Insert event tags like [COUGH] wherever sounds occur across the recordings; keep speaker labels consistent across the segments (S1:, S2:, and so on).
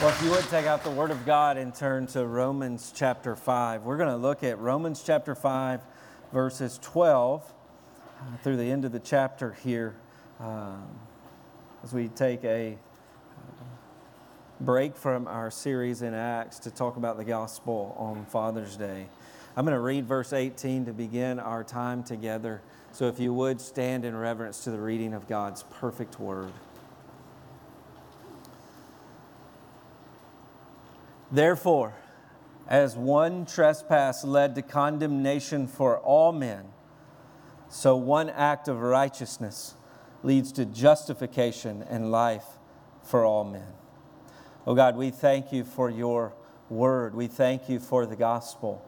S1: Well, if you would take out the Word of God and turn to Romans chapter 5, we're going to look at Romans chapter 5, verses 12 uh, through the end of the chapter here um, as we take a uh, break from our series in Acts to talk about the gospel on Father's Day. I'm going to read verse 18 to begin our time together. So if you would stand in reverence to the reading of God's perfect word. Therefore, as one trespass led to condemnation for all men, so one act of righteousness leads to justification and life for all men. Oh God, we thank you for your word. We thank you for the gospel.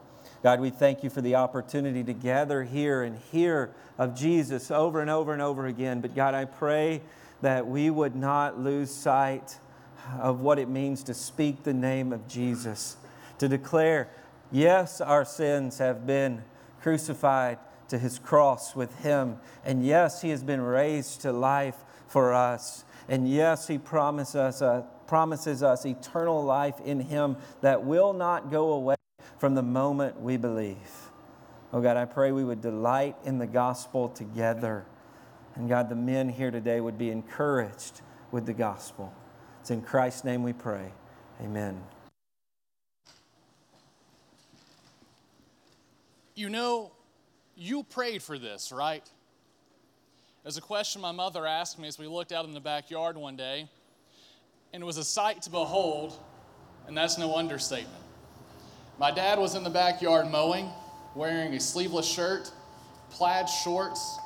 S1: God, we thank you for the opportunity to gather here and hear of Jesus over and over and over again. But God, I pray that we would not lose sight of what it means to speak the name of Jesus, to declare, yes, our sins have been crucified to his cross with him, and yes, he has been raised to life for us, and yes, he promises us, uh, promises us eternal life in him that will not go away from the moment we believe. Oh God, I pray we would delight in the gospel together. And God, the men here today would be encouraged with the gospel. It's in Christ's name we pray. Amen.
S2: You know, you prayed for this, right? There's a question my mother asked me as we looked out in the backyard one day, and it was a sight to behold, and that's no understatement. My dad was in the backyard mowing, wearing a sleeveless shirt, plaid shorts,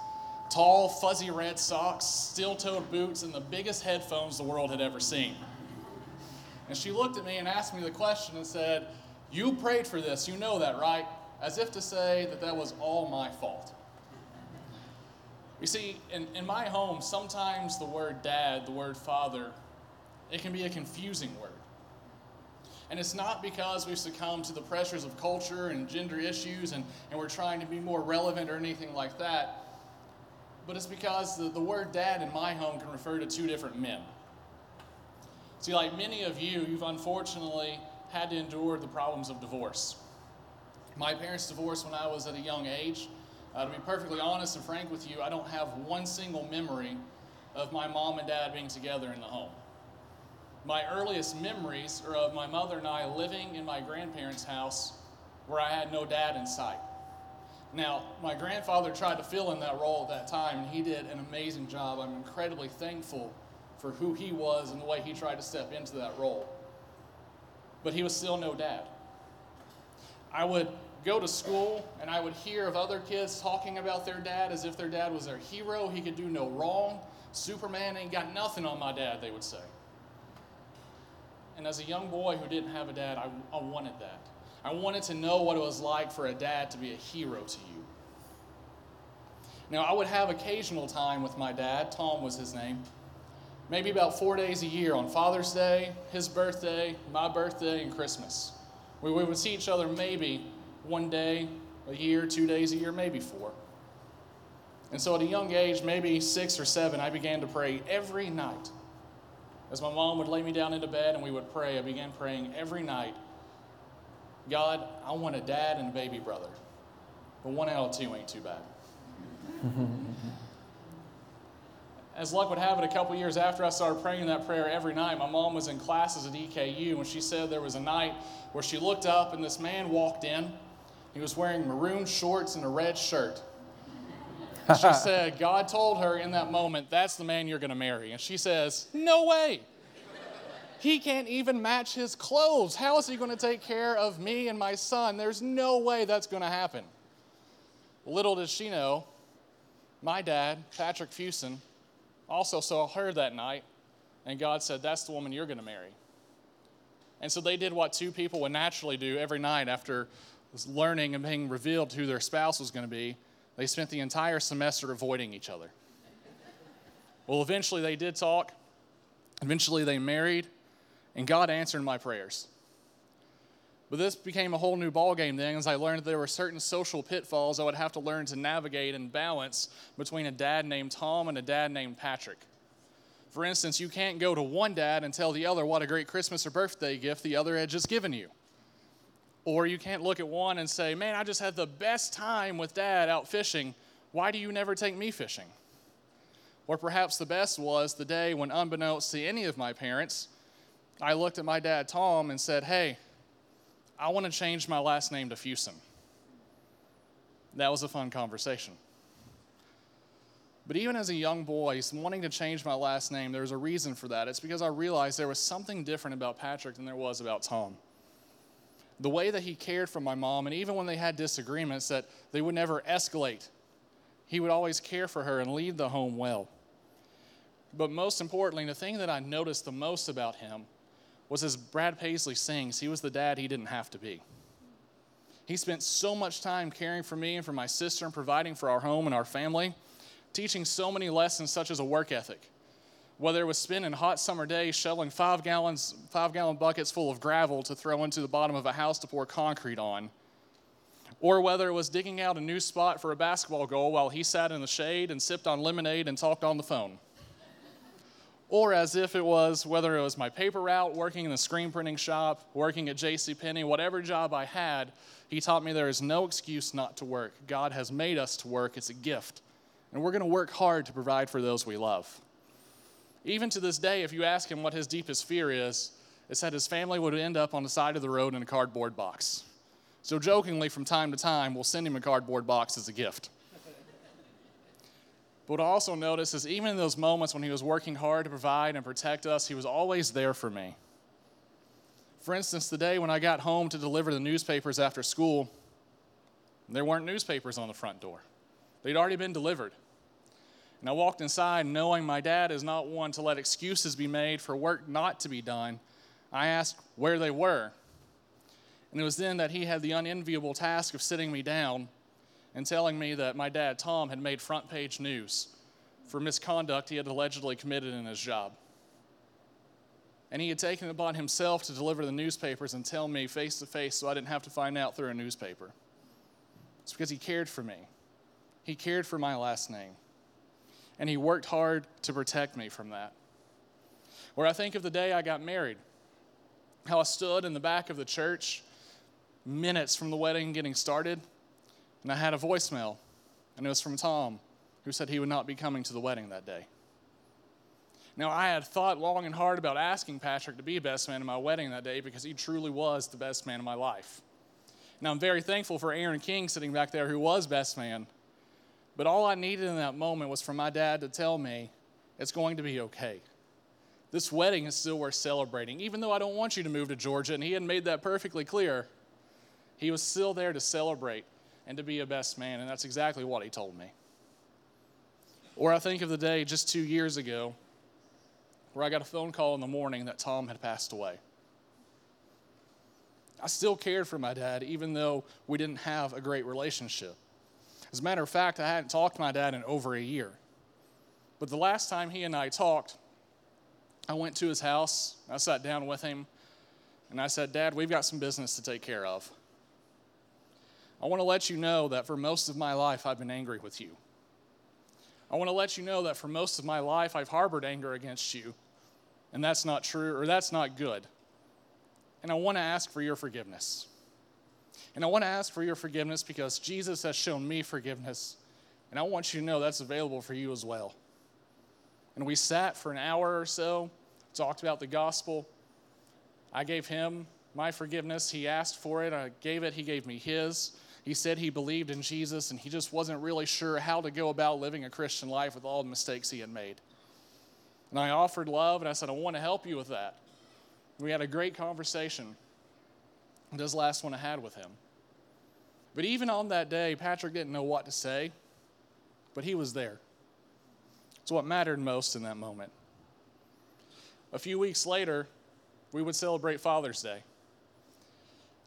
S2: tall, fuzzy red socks, steel toed boots, and the biggest headphones the world had ever seen. And she looked at me and asked me the question and said, You prayed for this, you know that, right? As if to say that that was all my fault. You see, in, in my home, sometimes the word dad, the word father, it can be a confusing word. And it's not because we've succumbed to the pressures of culture and gender issues and, and we're trying to be more relevant or anything like that but it's because the, the word dad in my home can refer to two different men. See, like many of you, you've unfortunately had to endure the problems of divorce. My parents divorced when I was at a young age. Uh, to be perfectly honest and frank with you, I don't have one single memory of my mom and dad being together in the home. My earliest memories are of my mother and I living in my grandparents' house where I had no dad in sight. Now, my grandfather tried to fill in that role at that time, and he did an amazing job. I'm incredibly thankful for who he was and the way he tried to step into that role. But he was still no dad. I would go to school and I would hear of other kids talking about their dad as if their dad was their hero. He could do no wrong. Superman ain't got nothing on my dad, they would say. And as a young boy who didn't have a dad, I, I wanted that. I wanted to know what it was like for a dad to be a hero to you. Now, I would have occasional time with my dad, Tom was his name, maybe about four days a year on Father's Day, his birthday, my birthday, and Christmas. We would see each other maybe one day a year, two days a year, maybe four. And so at a young age, maybe six or seven, I began to pray every night. As my mom would lay me down into bed and we would pray, I began praying every night God, I want a dad and a baby brother. But one out of two ain't too bad. [LAUGHS] As luck would have it, a couple years after I started praying that prayer every night, my mom was in classes at EKU, and she said there was a night where she looked up and this man walked in. He was wearing maroon shorts and a red shirt. she [LAUGHS] said, God told her in that moment, that's the man you're going to marry. And she says, No way. He can't even match his clothes. How is he going to take care of me and my son? There's no way that's going to happen. Little does she know, my dad, Patrick Fusen, also saw her that night, and God said, That's the woman you're going to marry. And so they did what two people would naturally do every night after learning and being revealed who their spouse was going to be. They spent the entire semester avoiding each other. Well, eventually they did talk. Eventually they married and God answered my prayers. But this became a whole new ballgame then as I learned there were certain social pitfalls I would have to learn to navigate and balance between a dad named Tom and a dad named Patrick. For instance, you can't go to one dad and tell the other what a great Christmas or birthday gift the other had just given you. Or you can't look at one and say, Man, I just had the best time with dad out fishing. Why do you never take me fishing? Or perhaps the best was the day when, unbeknownst to any of my parents, I looked at my dad, Tom, and said, Hey, I want to change my last name to Fusen. That was a fun conversation. But even as a young boy, wanting to change my last name, there was a reason for that. It's because I realized there was something different about Patrick than there was about Tom. The way that he cared for my mom, and even when they had disagreements, that they would never escalate. He would always care for her and lead the home well. But most importantly, the thing that I noticed the most about him was as Brad Paisley sings, he was the dad he didn't have to be. He spent so much time caring for me and for my sister and providing for our home and our family teaching so many lessons such as a work ethic. Whether it was spending hot summer days shoveling five gallons, five gallon buckets full of gravel to throw into the bottom of a house to pour concrete on, or whether it was digging out a new spot for a basketball goal while he sat in the shade and sipped on lemonade and talked on the phone. Or as if it was whether it was my paper route, working in the screen printing shop, working at J.C. Penney, whatever job I had, he taught me there is no excuse not to work. God has made us to work. It's a gift and we're going to work hard to provide for those we love. Even to this day, if you ask him what his deepest fear is, it's that his family would end up on the side of the road in a cardboard box. So, jokingly, from time to time, we'll send him a cardboard box as a gift. But what I also notice is even in those moments when he was working hard to provide and protect us, he was always there for me. For instance, the day when I got home to deliver the newspapers after school, there weren't newspapers on the front door. They'd already been delivered. And I walked inside knowing my dad is not one to let excuses be made for work not to be done. I asked where they were. And it was then that he had the unenviable task of sitting me down and telling me that my dad, Tom, had made front page news for misconduct he had allegedly committed in his job. And he had taken it upon himself to deliver the newspapers and tell me face to face so I didn't have to find out through a newspaper. It's because he cared for me. He cared for my last name. And He worked hard to protect me from that. Or I think of the day I got married, how I stood in the back of the church minutes from the wedding getting started, and I had a voicemail, and it was from Tom, who said he would not be coming to the wedding that day. Now, I had thought long and hard about asking Patrick to be best man in my wedding that day because he truly was the best man in my life. Now, I'm very thankful for Aaron King sitting back there, who was best man. But all I needed in that moment was for my dad to tell me it's going to be okay. This wedding is still worth celebrating. Even though I don't want you to move to Georgia, and he had made that perfectly clear, he was still there to celebrate and to be a best man, and that's exactly what he told me. Or I think of the day just two years ago where I got a phone call in the morning that Tom had passed away. I still cared for my dad, even though we didn't have a great relationship. As a matter of fact, I hadn't talked to my dad in over a year. But the last time he and I talked, I went to his house, I sat down with him, and I said, Dad, we've got some business to take care of. I want to let you know that for most of my life, I've been angry with you. I want to let you know that for most of my life, I've harbored anger against you, and that's not true, or that's not good. And I want to ask for your forgiveness. And I want to ask for your forgiveness because Jesus has shown me forgiveness. And I want you to know that's available for you as well. And we sat for an hour or so, talked about the gospel. I gave him my forgiveness. He asked for it. I gave it. He gave me his. He said he believed in Jesus and he just wasn't really sure how to go about living a Christian life with all the mistakes he had made. And I offered love and I said, I want to help you with that. We had a great conversation this last one I had with him. But even on that day, Patrick didn't know what to say, but he was there. It's what mattered most in that moment. A few weeks later, we would celebrate Father's Day.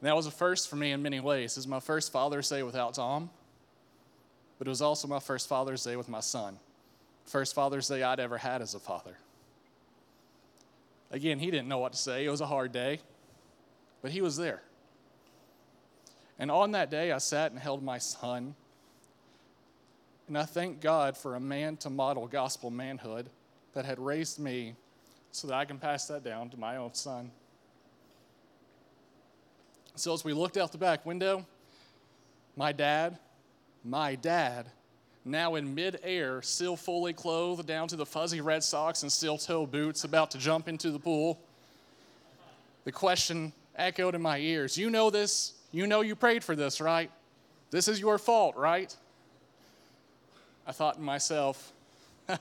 S2: And that was a first for me in many ways. It was my first Father's Day without Tom, but it was also my first Father's Day with my son. First Father's Day I'd ever had as a father. Again, he didn't know what to say. It was a hard day, but he was there. And on that day, I sat and held my son. And I thank God for a man to model gospel manhood that had raised me so that I can pass that down to my own son. So as we looked out the back window, my dad, my dad, now in midair, still fully clothed down to the fuzzy red socks and steel toe boots, about to jump into the pool. The question echoed in my ears You know this? You know you prayed for this, right? This is your fault, right? I thought to myself, [LAUGHS]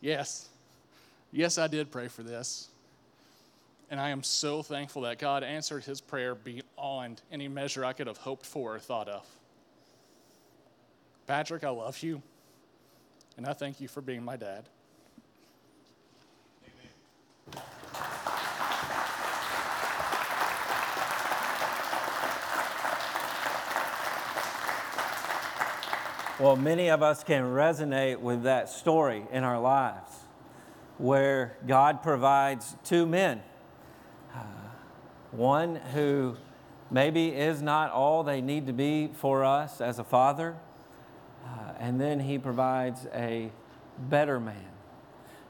S2: Yes, yes, I did pray for this. And I am so thankful that God answered his prayer beyond any measure I could have hoped for or thought of. Patrick, I love you. And I thank you for being my dad.
S1: Well, many of us can resonate with that story in our lives where God provides two men one who maybe is not all they need to be for us as a father, uh, and then he provides a better man.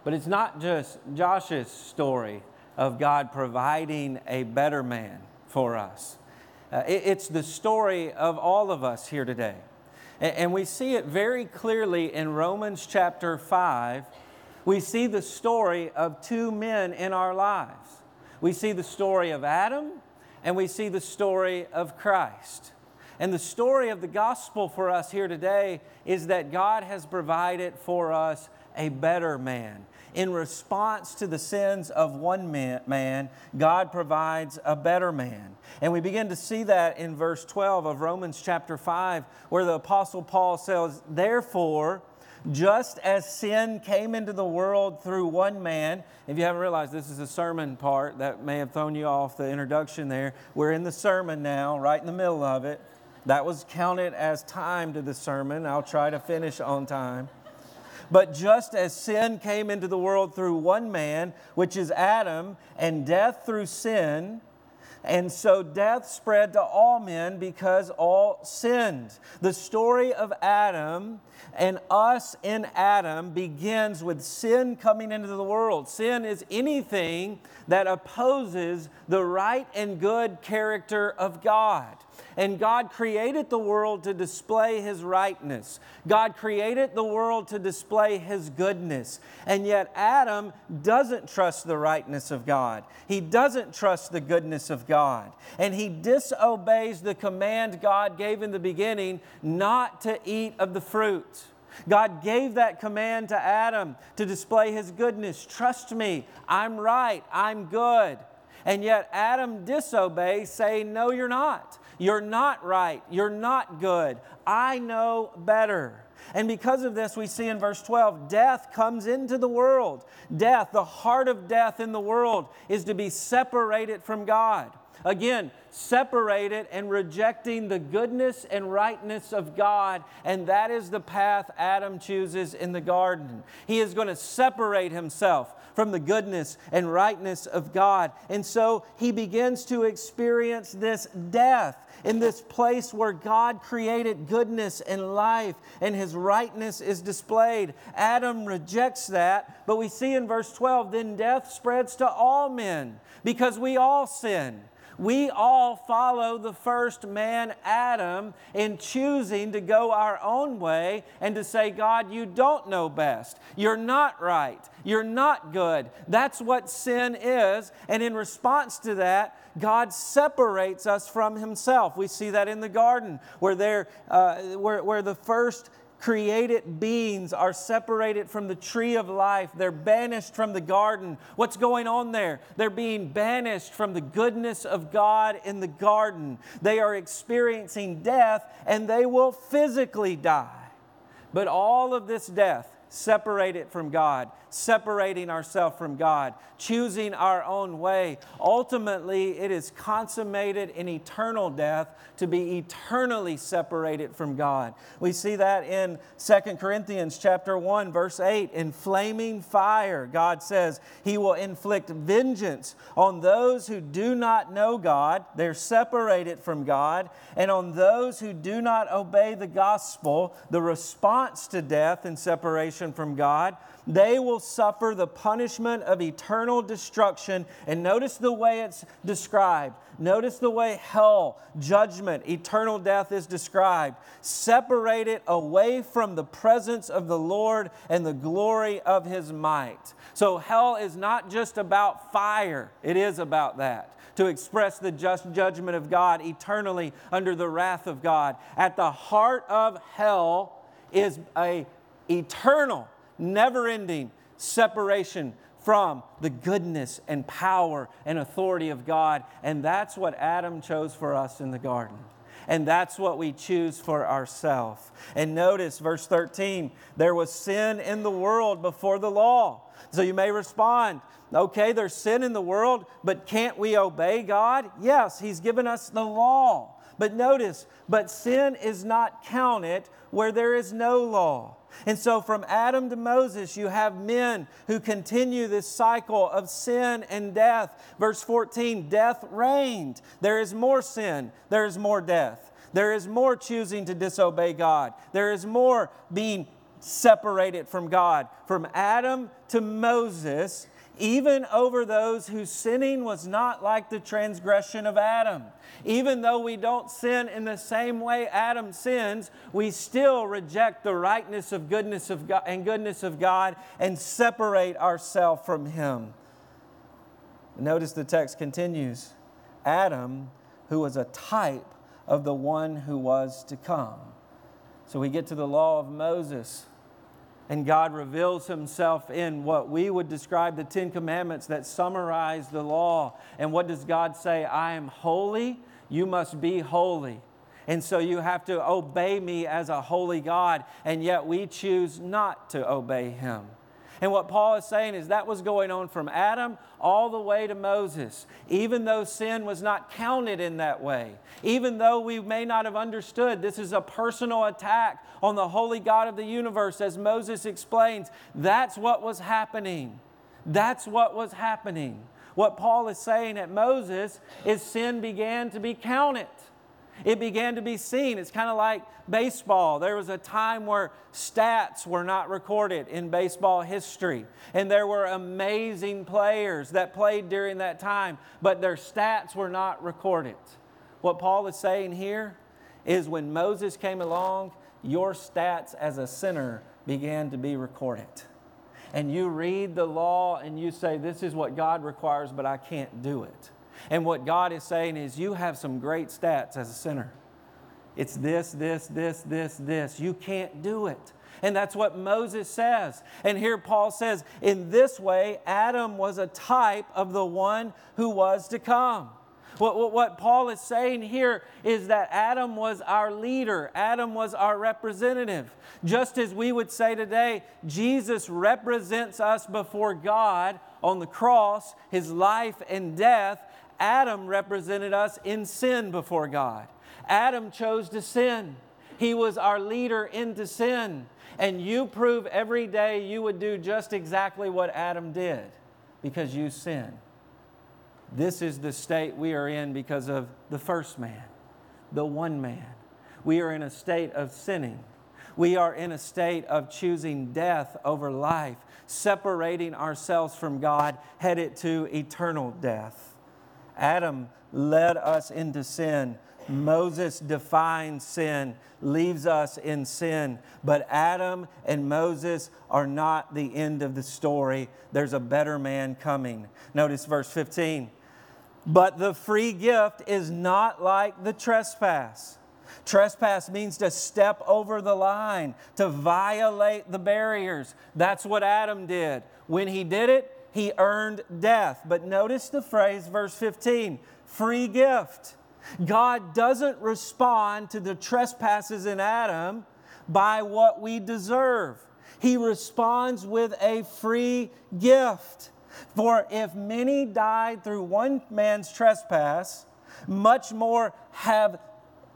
S1: But it's not just Josh's story of God providing a better man for us. Uh, it, it's the story of all of us here today. And, and we see it very clearly in Romans chapter 5. We see the story of two men in our lives. We see the story of Adam and we see the story of Christ. And the story of the gospel for us here today is that God has provided for us a better man. In response to the sins of one man, God provides a better man. And we begin to see that in verse 12 of Romans chapter 5, where the Apostle Paul says, Therefore, just as sin came into the world through one man, if you haven't realized, this is a sermon part that may have thrown you off the introduction there. We're in the sermon now, right in the middle of it. That was counted as time to the sermon. I'll try to finish on time. But just as sin came into the world through one man, which is Adam, and death through sin, and so death spread to all men because all sinned. The story of Adam and us in Adam begins with sin coming into the world. Sin is anything that opposes the right and good character of God. And God created the world to display His rightness. God created the world to display His goodness. And yet, Adam doesn't trust the rightness of God. He doesn't trust the goodness of God. And he disobeys the command God gave in the beginning not to eat of the fruit. God gave that command to Adam to display his goodness. Trust me, I'm right, I'm good. And yet Adam disobeys, saying, No, you're not. You're not right. You're not good. I know better. And because of this, we see in verse 12, death comes into the world. Death, the heart of death in the world, is to be separated from God. Again, separated and rejecting the goodness and rightness of God. And that is the path Adam chooses in the garden. He is going to separate himself from the goodness and rightness of God. And so he begins to experience this death in this place where God created goodness and life and his rightness is displayed. Adam rejects that, but we see in verse 12 then death spreads to all men because we all sin. We all follow the first man, Adam, in choosing to go our own way and to say, God, you don't know best. You're not right. You're not good. That's what sin is. And in response to that, God separates us from Himself. We see that in the garden, where, there, uh, where, where the first created beings are separated from the tree of life. They're banished from the garden. What's going on there? They're being banished from the goodness of God in the garden. They are experiencing death and they will physically die. But all of this death separated from God, separating ourselves from God, choosing our own way. Ultimately, it is consummated in eternal death to be eternally separated from God. We see that in 2 Corinthians chapter 1 verse 8 in flaming fire God says he will inflict vengeance on those who do not know God, they're separated from God, and on those who do not obey the gospel, the response to death and separation from God, they will suffer the punishment of eternal destruction. And notice the way it's described. Notice the way hell, judgment, eternal death is described. Separated away from the presence of the Lord and the glory of his might. So hell is not just about fire, it is about that to express the just judgment of God eternally under the wrath of God. At the heart of hell is a eternal, never-ending separation from the goodness and power and authority of God. And that's what Adam chose for us in the garden. And that's what we choose for ourselves. And notice verse 13 there was sin in the world before the law. So you may respond, okay, there's sin in the world, but can't we obey God? Yes, He's given us the law. But notice, but sin is not counted where there is no law. And so, from Adam to Moses, you have men who continue this cycle of sin and death. Verse 14 death reigned. There is more sin, there is more death. There is more choosing to disobey God. There is more being separated from God. From Adam to Moses, even over those whose sinning was not like the transgression of Adam. Even though we don't sin in the same way Adam sins, we still reject the rightness of goodness of God and goodness of God and separate ourselves from him. Notice the text continues. Adam, who was a type of the one who was to come. So we get to the law of Moses and God reveals himself in what we would describe the Ten Commandments that summarize the law. And what does God say? I am holy, you must be holy. And so you have to obey me as a holy God, and yet we choose not to obey him. And what Paul is saying is that was going on from Adam all the way to Moses, even though sin was not counted in that way. Even though we may not have understood this is a personal attack on the holy God of the universe, as Moses explains, that's what was happening. That's what was happening. What Paul is saying at Moses is sin began to be counted it began to be seen. It's kind of like baseball. There was a time where stats were not recorded in baseball history, and there were amazing players that played during that time, but their stats were not recorded. What Paul is saying here is when Moses came along, your stats as a sinner began to be recorded. And you read the law and you say, This is what God requires, but I can't do it. And what God is saying is, you have some great stats as a sinner. It's this, this, this, this, this. You can't do it. And that's what Moses says. And here Paul says, in this way, Adam was a type of the one who was to come. What, what, what, Paul is saying here is that Adam was our leader, Adam was our representative. Just as we would say today, Jesus represents us before God on the cross, his life and death, Adam represented us in sin before God. Adam chose to sin. He was our leader into sin. And you prove every day you would do just exactly what Adam did because you sin. This is the state we are in because of the first man, the one man. We are in a state of sinning. We are in a state of choosing death over life, separating ourselves from God, headed to eternal death. Adam led us into sin. Moses defines sin, leaves us in sin. But Adam and Moses are not the end of the story. There's a better man coming. Notice verse 15. But the free gift is not like the trespass. Trespass means to step over the line, to violate the barriers. That's what Adam did. When he did it, he earned death. But notice the phrase, verse 15 free gift. God doesn't respond to the trespasses in Adam by what we deserve. He responds with a free gift. For if many died through one man's trespass, much more have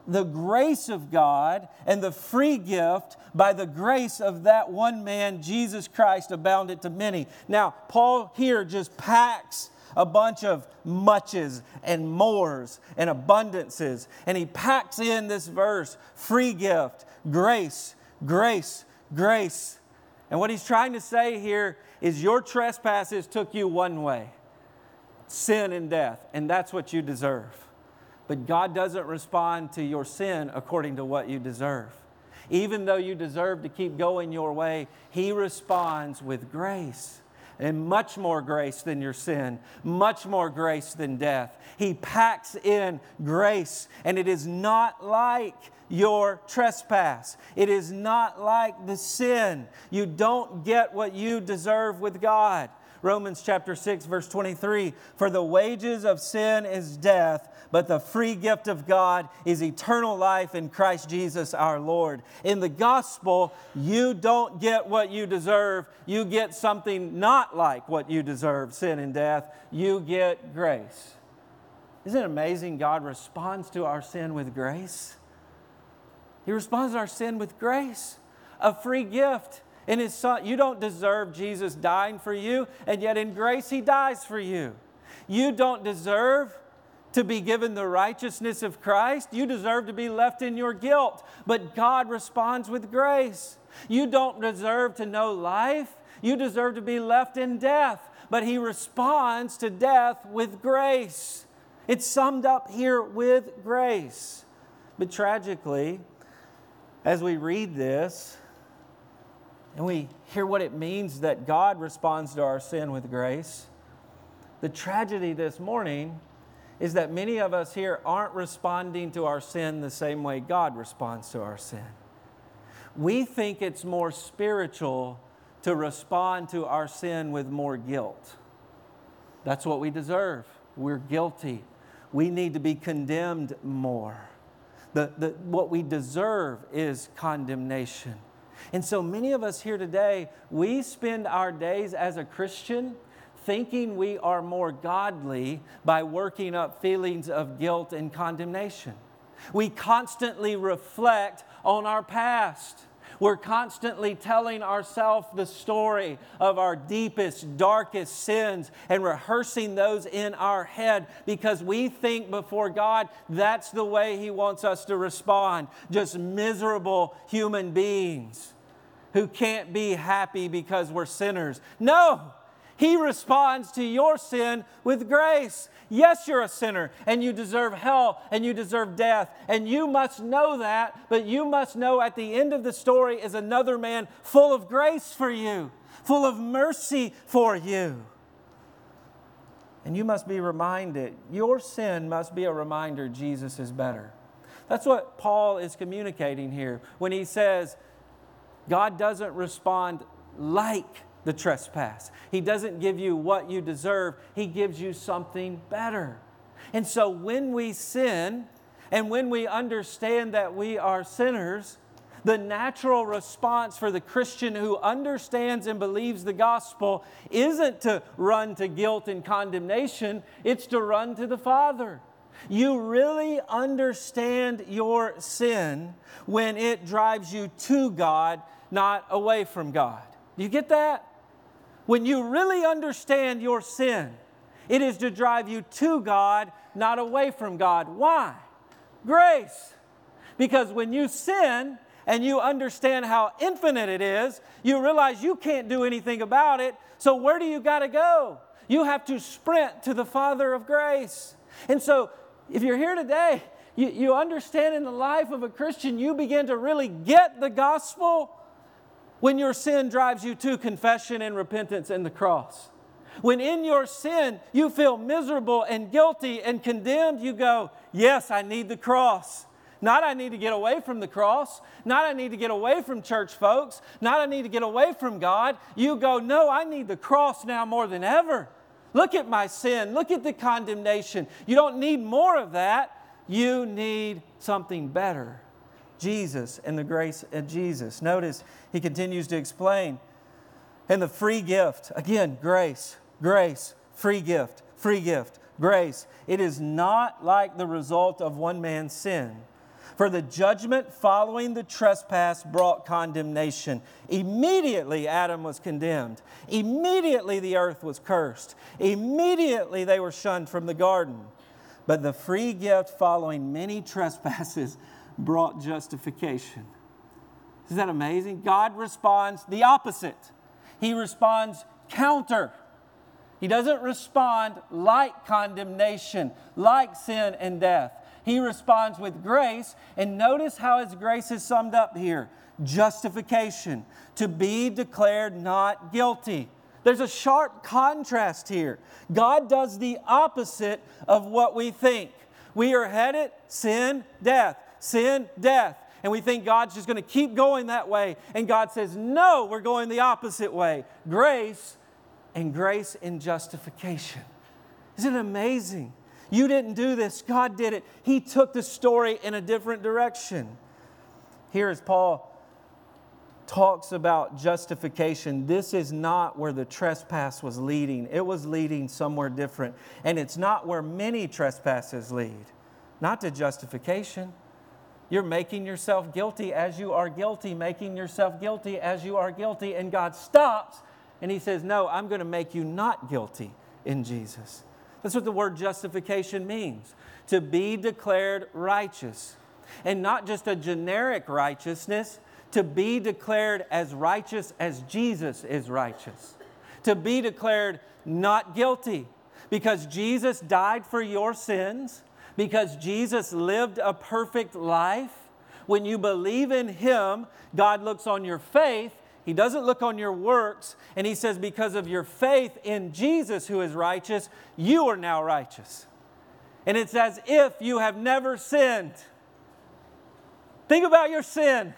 S1: the grace of God and the free gift by the grace of that one man, Jesus Christ, abounded to many. Now, Paul here just packs a bunch of muches and mores and abundances, and he packs in this verse free gift, grace, grace, grace. And what he's trying to say here is your trespasses took you one way sin and death, and that's what you deserve. But God doesn't respond to your sin according to what you deserve. Even though you deserve to keep going your way, He responds with grace and much more grace than your sin, much more grace than death. He packs in grace, and it is not like your trespass. It is not like the sin. You don't get what you deserve with God. Romans chapter 6, verse 23 For the wages of sin is death, but the free gift of God is eternal life in Christ Jesus our Lord. In the gospel, you don't get what you deserve, you get something not like what you deserve sin and death. You get grace. Isn't it amazing? God responds to our sin with grace. He responds to our sin with grace, a free gift in his son. You don't deserve Jesus dying for you, and yet in grace he dies for you. You don't deserve to be given the righteousness of Christ. You deserve to be left in your guilt, but God responds with grace. You don't deserve to know life. You deserve to be left in death, but he responds to death with grace. It's summed up here with grace. But tragically, as we read this, and we hear what it means that God responds to our sin with grace. The tragedy this morning is that many of us here aren't responding to our sin the same way God responds to our sin. We think it's more spiritual to respond to our sin with more guilt. That's what we deserve. We're guilty. We need to be condemned more. The, the, what we deserve is condemnation. And so many of us here today, we spend our days as a Christian thinking we are more godly by working up feelings of guilt and condemnation. We constantly reflect on our past. We're constantly telling ourselves the story of our deepest, darkest sins and rehearsing those in our head because we think before God that's the way He wants us to respond. Just miserable human beings who can't be happy because we're sinners. No, He responds to your sin with grace. Yes, you're a sinner and you deserve hell and you deserve death. And you must know that, but you must know at the end of the story is another man full of grace for you, full of mercy for you. And you must be reminded, your sin must be a reminder Jesus is better. That's what Paul is communicating here when he says, God doesn't respond like the trespass. He doesn't give you what you deserve, He gives you something better. And so when we sin and when we understand that we are sinners, the natural response for the Christian who understands and believes the gospel isn't to run to guilt and condemnation, it's to run to the Father. You really understand your sin when it drives you to God not away from God. Do you get that? When you really understand your sin, it is to drive you to God, not away from God. Why? Grace. Because when you sin and you understand how infinite it is, you realize you can't do anything about it. So, where do you got to go? You have to sprint to the Father of grace. And so, if you're here today, you, you understand in the life of a Christian, you begin to really get the gospel when your sin drives you to confession and repentance and the cross. When in your sin you feel miserable and guilty and condemned, you go, Yes, I need the cross. Not I need to get away from the cross. Not I need to get away from church folks. Not I need to get away from God. You go, No, I need the cross now more than ever. Look at my sin. Look at the condemnation. You don't need more of that. You need something better. Jesus and the grace of Jesus. Notice he continues to explain. And the free gift, again, grace, grace, free gift, free gift, grace. It is not like the result of one man's sin. For the judgment following the trespass brought condemnation. Immediately Adam was condemned. Immediately the earth was cursed. Immediately they were shunned from the garden. But the free gift following many [LAUGHS] trespasses brought justification. Isn't that amazing? God responds the opposite. He responds counter. He doesn't respond like condemnation, like sin and death. He responds with grace. And notice how his grace is summed up here justification, to be declared not guilty. There's a sharp contrast here. God does the opposite of what we think. We are headed sin, death, sin, death. And we think God's just going to keep going that way. And God says, no, we're going the opposite way. Grace and grace in justification. Isn't it amazing? You didn't do this, God did it. He took the story in a different direction. Here, as Paul talks about justification, this is not where the trespass was leading. It was leading somewhere different. And it's not where many trespasses lead, not to justification. You're making yourself guilty as you are guilty, making yourself guilty as you are guilty, and God stops and He says, No, I'm going to make you not guilty in Jesus. That's what the word justification means to be declared righteous. And not just a generic righteousness, to be declared as righteous as Jesus is righteous. To be declared not guilty because Jesus died for your sins, because Jesus lived a perfect life. When you believe in Him, God looks on your faith he doesn't look on your works, and he says, Because of your faith in Jesus, who is righteous, you are now righteous. And it's as if you have never sinned. Think about your sin.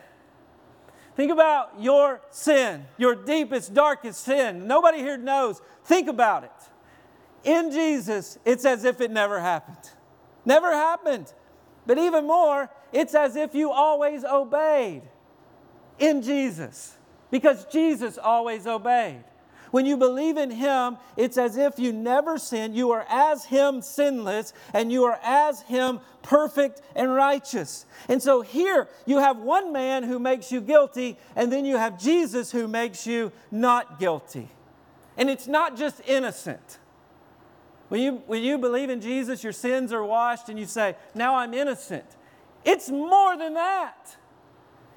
S1: Think about your sin, your deepest, darkest sin. Nobody here knows. Think about it. In Jesus, it's as if it never happened. Never happened. But even more, it's as if you always obeyed in Jesus because Jesus always obeyed. When you believe in Him, it's as if you never sinned. You are as Him sinless, and you are as Him perfect and righteous. And so here you have one man who makes you guilty, and then you have Jesus who makes you not guilty. And it's not just innocent. When you, when you believe in Jesus, your sins are washed, and you say, Now I'm innocent. It's more than that.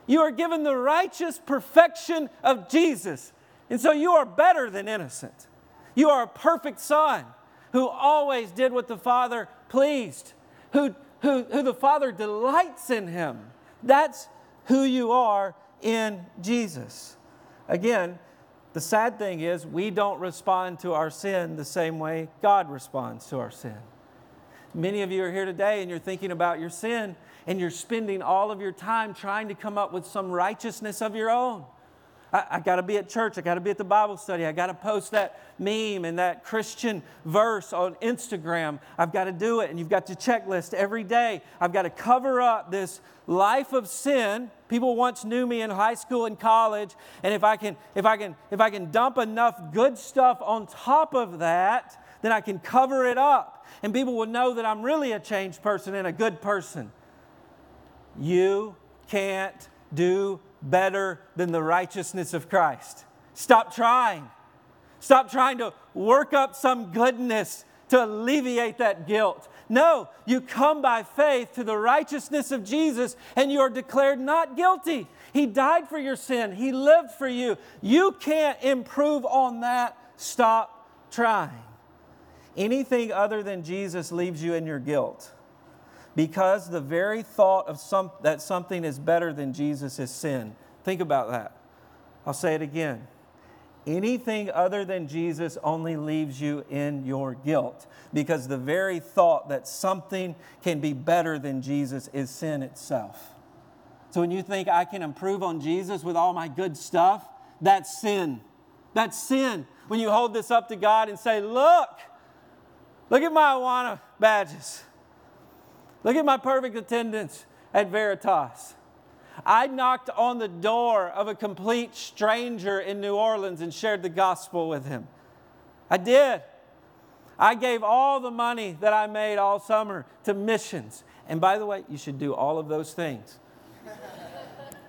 S1: You are given the righteous perfection of Jesus. And so you are better than innocent. You are a perfect son who always did what the Father pleased, who, who, who the Father delights in him. That's who you are in Jesus. Again, the sad thing is we don't respond to our sin the same way God responds to our sin. Many of you are here today and you're thinking about your sin and you're spending all of your time trying to come up with some righteousness of your own. I, I got to be at church. I got to be at the Bible study. I got to post that meme and that Christian verse on Instagram. I've got to do it. And you've got your checklist every day. I've got to cover up this life of sin. People once knew me in high school and college. And if I can, if I can, if I can dump enough good stuff on top of that, then I can cover it up. And people will know that I'm really a changed person and a good person. You can't do better than the righteousness of Christ. Stop trying. Stop trying to work up some goodness to alleviate that guilt. No, you come by faith to the righteousness of Jesus and you are declared not guilty. He died for your sin, He lived for you. You can't improve on that. Stop trying. Anything other than Jesus leaves you in your guilt because the very thought of some, that something is better than Jesus is sin. Think about that. I'll say it again. Anything other than Jesus only leaves you in your guilt because the very thought that something can be better than Jesus is sin itself. So when you think I can improve on Jesus with all my good stuff, that's sin. That's sin. When you hold this up to God and say, Look, look at my Awana badges. Look at my perfect attendance at Veritas. I knocked on the door of a complete stranger in New Orleans and shared the gospel with him. I did. I gave all the money that I made all summer to missions. And by the way, you should do all of those things.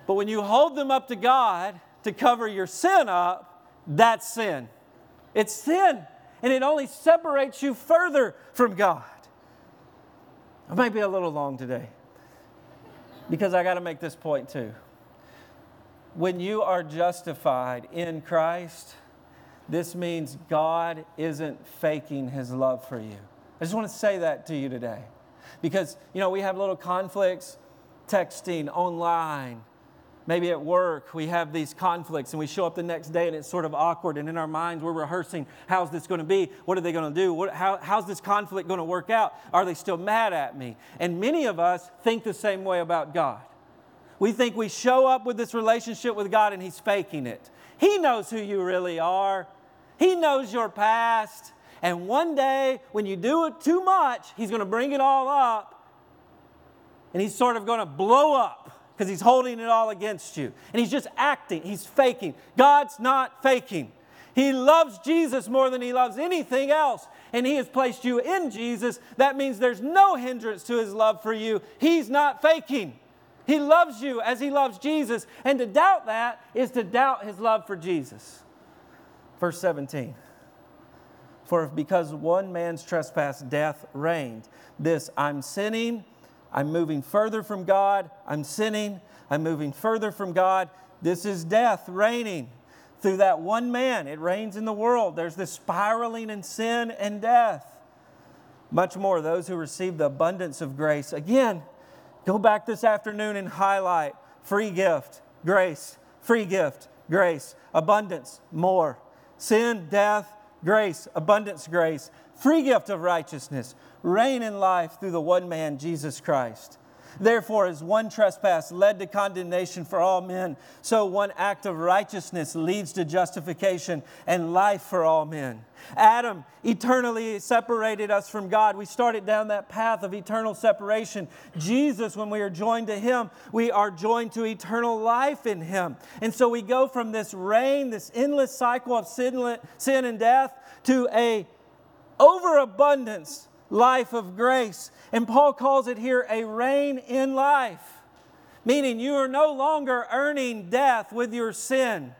S1: but when you hold them up to God to cover your sin up, that's sin. It's sin. And it only separates you further from God. I might be a little long today because I got to make this point too. when you are justified in Christ, this means God isn't faking his love for you. I just want to say that to you today. Because, you know, we have little conflicts texting, online, maybe at work. We have these conflicts and we show up the next day and it's sort of awkward. And in our minds, we're rehearsing how's this going to be? What are they going to do? What, how, how's this conflict going to work out? Are they still mad at me? And many of us think the same way about God. We think we show up with this relationship with God and He's faking it. He knows who you really are, He knows your past. And one day, when you do it too much, He's going to bring it all up and He's sort of going to blow up because He's holding it all against you. And He's just acting, He's faking. God's not faking. He loves Jesus more than He loves anything else. And He has placed you in Jesus. That means there's no hindrance to His love for you. He's not faking. He loves you as He loves Jesus. And to doubt that is to doubt His love for Jesus. Verse 17. For if because one man's trespass death reigned, this I'm sinning, I'm moving further from God, I'm sinning, I'm moving further from God. This is death reigning through that one man. It reigns in the world. There's this spiraling in sin and death. Much more, those who receive the abundance of grace. Again, go back this afternoon and highlight free gift, grace, free gift, grace, abundance, more. Sin, death, grace, abundance, grace, free gift of righteousness, reign in life through the one man, Jesus Christ. Therefore, as one trespass led to condemnation for all men, so one act of righteousness leads to justification and life for all men. Adam eternally separated us from God. We started down that path of eternal separation. Jesus, when we are joined to Him, we are joined to eternal life in Him. And so we go from this reign, this endless cycle of sin, sin and death, to a overabundance life of grace. And Paul calls it here a reign in life, meaning you are no longer earning death with your sin.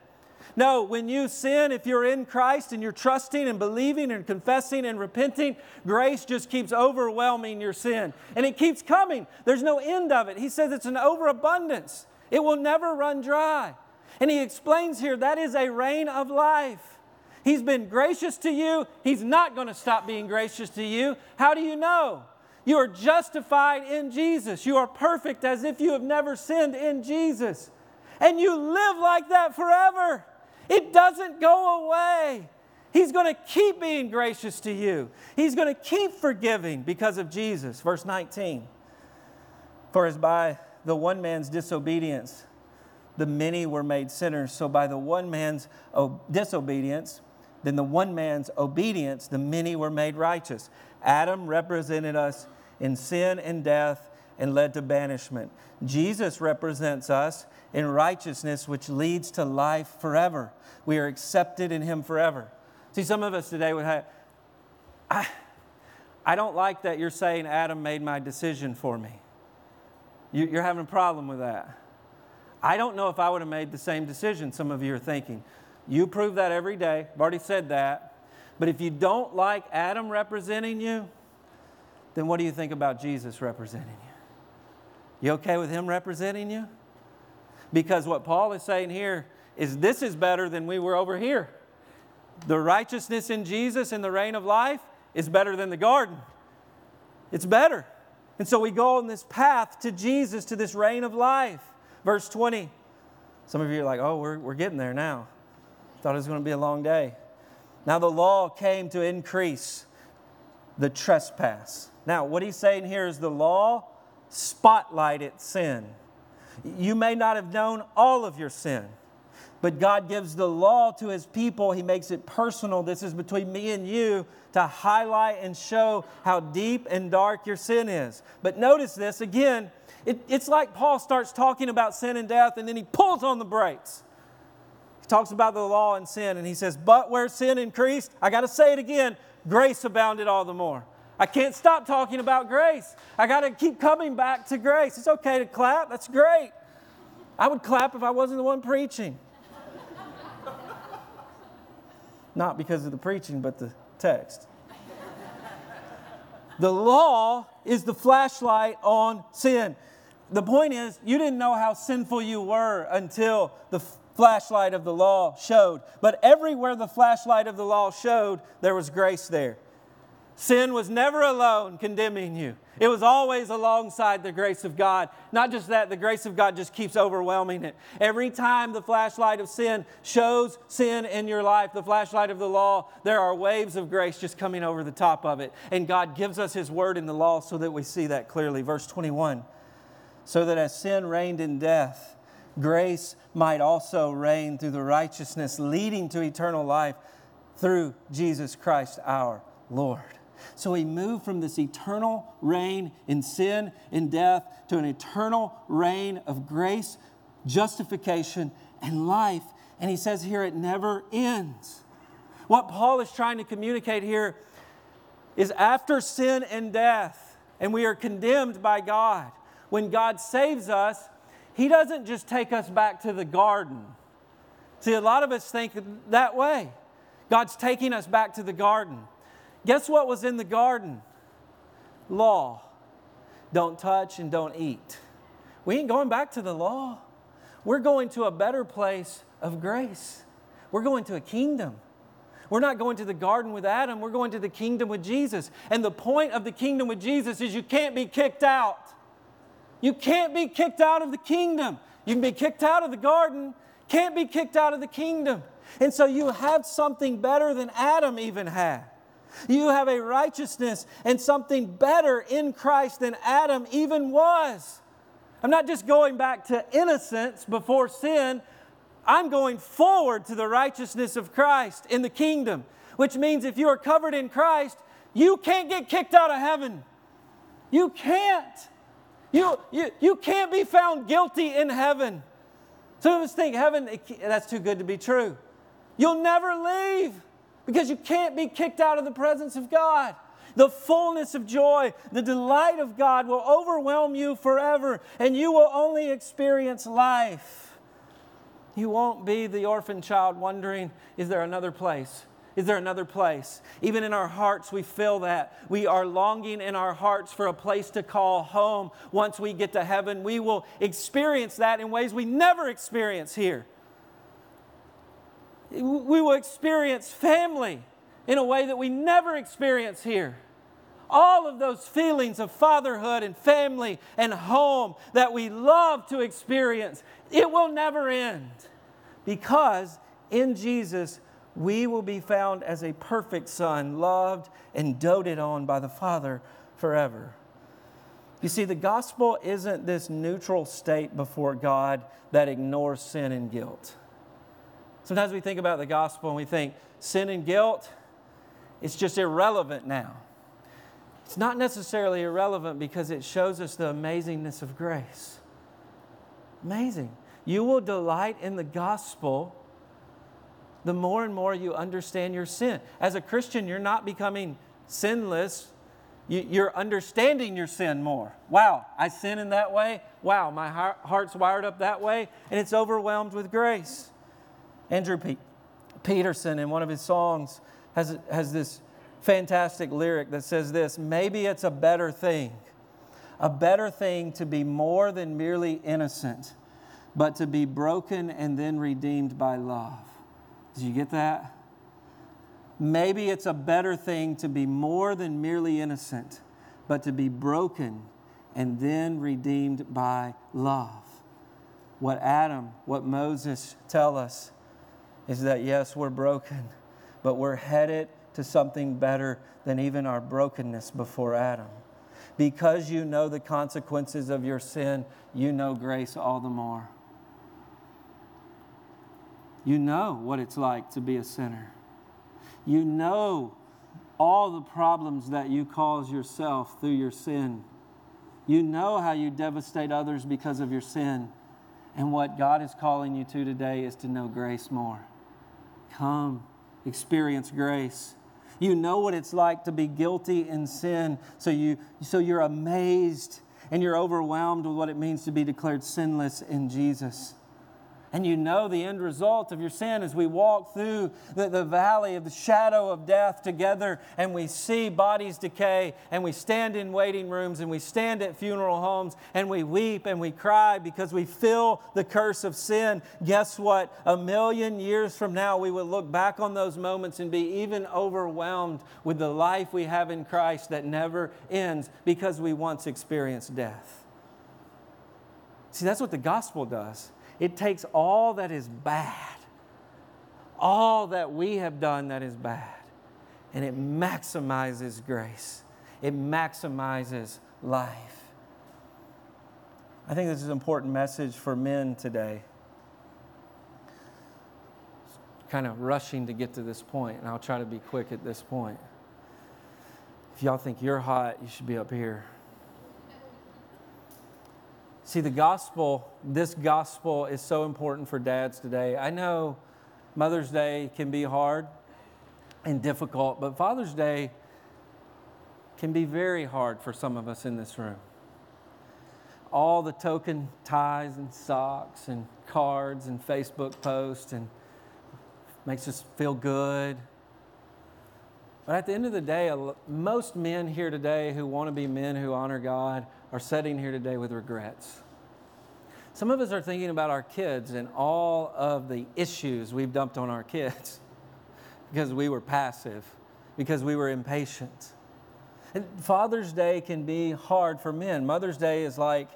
S1: No, when you sin, if you're in Christ and you're trusting and believing and confessing and repenting, grace just keeps overwhelming your sin. And it keeps coming. There's no end of it. He says it's an overabundance, it will never run dry. And he explains here that is a reign of life. He's been gracious to you. He's not going to stop being gracious to you. How do you know? You are justified in Jesus. You are perfect as if you have never sinned in Jesus. And you live like that forever. It doesn't go away. He's going to keep being gracious to you. He's going to keep forgiving because of Jesus. Verse 19. For as by the one man's disobedience, the many were made sinners, so by the one man's disobedience, then the one man's obedience, the many were made righteous. Adam represented us in sin and death and led to banishment. Jesus represents us in righteousness, which leads to life forever. We are accepted in Him forever. See, some of us today would have, I, I don't like that you're saying Adam made my decision for me. You, you're having a problem with that. I don't know if I would have made the same decision, some of you are thinking. You prove that every day. I've already said that. But if you don't like Adam representing you, then what do you think about Jesus representing you? You okay with him representing you? Because what Paul is saying here is this is better than we were over here. The righteousness in Jesus in the reign of life is better than the garden. It's better. And so we go on this path to Jesus, to this reign of life. Verse 20. Some of you are like, oh, we're, we're getting there now. Thought it was going to be a long day. Now, the law came to increase the trespass. Now, what he's saying here is the law spotlighted sin. You may not have known all of your sin, but God gives the law to his people. He makes it personal. This is between me and you to highlight and show how deep and dark your sin is. But notice this again, it, it's like Paul starts talking about sin and death, and then he pulls on the brakes. Talks about the law and sin, and he says, But where sin increased, I got to say it again, grace abounded all the more. I can't stop talking about grace. I got to keep coming back to grace. It's okay to clap, that's great. I would clap if I wasn't the one preaching. [LAUGHS] Not because of the preaching, but the text. the law is the flashlight on sin. the point is, you didn't know how sinful you were until the flashlight of the law showed. But everywhere the flashlight of the law showed, there was grace there. Sin was never alone condemning you. It was always alongside the grace of God. Not just that, the grace of God just keeps overwhelming it. Every time the flashlight of sin shows sin in your life, the flashlight of the law, there are waves of grace just coming over the top of it. And God gives us His word in the law so that we see that clearly. Verse 21 So that as sin reigned in death, grace might also reign through the righteousness leading to eternal life through Jesus Christ our Lord. So we move from this eternal reign in sin and death to an eternal reign of grace, justification, and life. And he says here it never ends. What Paul is trying to communicate here is after sin and death, and we are condemned by God, when God saves us, he doesn't just take us back to the garden. See, a lot of us think that way. God's taking us back to the garden. Guess what was in the garden? Law. Don't touch and don't eat. We ain't going back to the law. We're going to a better place of grace. We're going to a kingdom. We're not going to the garden with Adam, we're going to the kingdom with Jesus. And the point of the kingdom with Jesus is you can't be kicked out. You can't be kicked out of the kingdom. You can be kicked out of the garden, can't be kicked out of the kingdom. And so you have something better than Adam even had. You have a righteousness and something better in Christ than Adam even was. I'm not just going back to innocence before sin, I'm going forward to the righteousness of Christ in the kingdom, which means if you are covered in Christ, you can't get kicked out of heaven. You can't. You, you, you can't be found guilty in heaven. Some of us think heaven, that's too good to be true. You'll never leave because you can't be kicked out of the presence of God. The fullness of joy, the delight of God will overwhelm you forever, and you will only experience life. You won't be the orphan child wondering, is there another place? Is there another place? Even in our hearts, we feel that. We are longing in our hearts for a place to call home. Once we get to heaven, we will experience that in ways we never experience here we will experience family in a way that we never experience here. All of those feelings of fatherhood and family and home that we love to experience, it will never end because in Jesus we will be found as a perfect son, loved and doted on by the Father forever. You see, the gospel isn't this neutral state before God that ignores sin and guilt. Sometimes we think about the gospel and we think sin and guilt, it's just irrelevant now. It's not necessarily irrelevant because it shows us the amazingness of grace. Amazing. You will delight in the gospel the more and more you understand your sin. As a Christian, you're not becoming sinless, you're understanding your sin more. Wow, I sin in that way. Wow, my heart's wired up that way, and it's overwhelmed with grace. Andrew P- Peterson, in one of his songs, has, has this fantastic lyric that says this Maybe it's a better thing, a better thing to be more than merely innocent, but to be broken and then redeemed by love. Did you get that? Maybe it's a better thing to be more than merely innocent, but to be broken and then redeemed by love. What Adam, what Moses tell us is that yes, we're broken, but we're headed to something better than even our brokenness before Adam. Because you know the consequences of your sin, you know grace all the more. You know what it's like to be a sinner. You know all the problems that you cause yourself through your sin. You know how you devastate others because of your sin. And what God is calling you to today is to know grace more. Come, experience grace. You know what it's like to be guilty in sin, so, you, so you're amazed and you're overwhelmed with what it means to be declared sinless in Jesus. And you know the end result of your sin as we walk through the, the valley of the shadow of death together and we see bodies decay and we stand in waiting rooms and we stand at funeral homes and we weep and we cry because we feel the curse of sin. Guess what? A million years from now, we will look back on those moments and be even overwhelmed with the life we have in Christ that never ends because we once experienced death. See, that's what the gospel does. It takes all that is bad, all that we have done that is bad, and it maximizes grace. It maximizes life. I think this is an important message for men today. Kind of rushing to get to this point, and I'll try to be quick at this point. If y'all think you're hot, you should be up here. See, the gospel, this gospel is so important for dads today. I know Mother's Day can be hard and difficult, but Father's Day can be very hard for some of us in this room. All the token ties and socks and cards and Facebook posts and makes us feel good. But at the end of the day, most men here today who want to be men who honor God are sitting here today with regrets. Some of us are thinking about our kids and all of the issues we've dumped on our kids [LAUGHS] because we were passive, because we were impatient. And Father's Day can be hard for men. Mother's Day is like,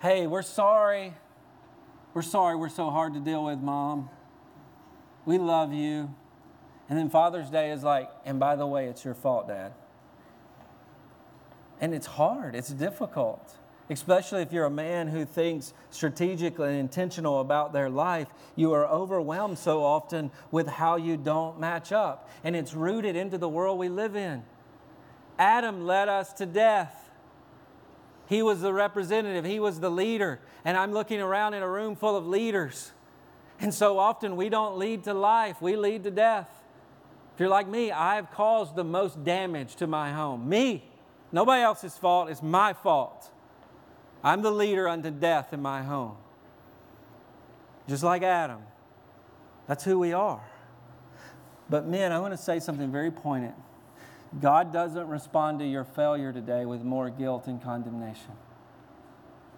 S1: hey, we're sorry. We're sorry we're so hard to deal with, Mom. We love you. And then Father's Day is like, and by the way, it's your fault, Dad. And it's hard, it's difficult, especially if you're a man who thinks strategically and intentional about their life. You are overwhelmed so often with how you don't match up. And it's rooted into the world we live in. Adam led us to death. He was the representative, he was the leader. And I'm looking around in a room full of leaders. And so often we don't lead to life, we lead to death. If you're like me, I've caused the most damage to my home. Me. Nobody else's fault. It's my fault. I'm the leader unto death in my home. Just like Adam. That's who we are. But, men, I want to say something very poignant. God doesn't respond to your failure today with more guilt and condemnation.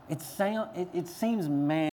S1: It, sound, it, it seems man.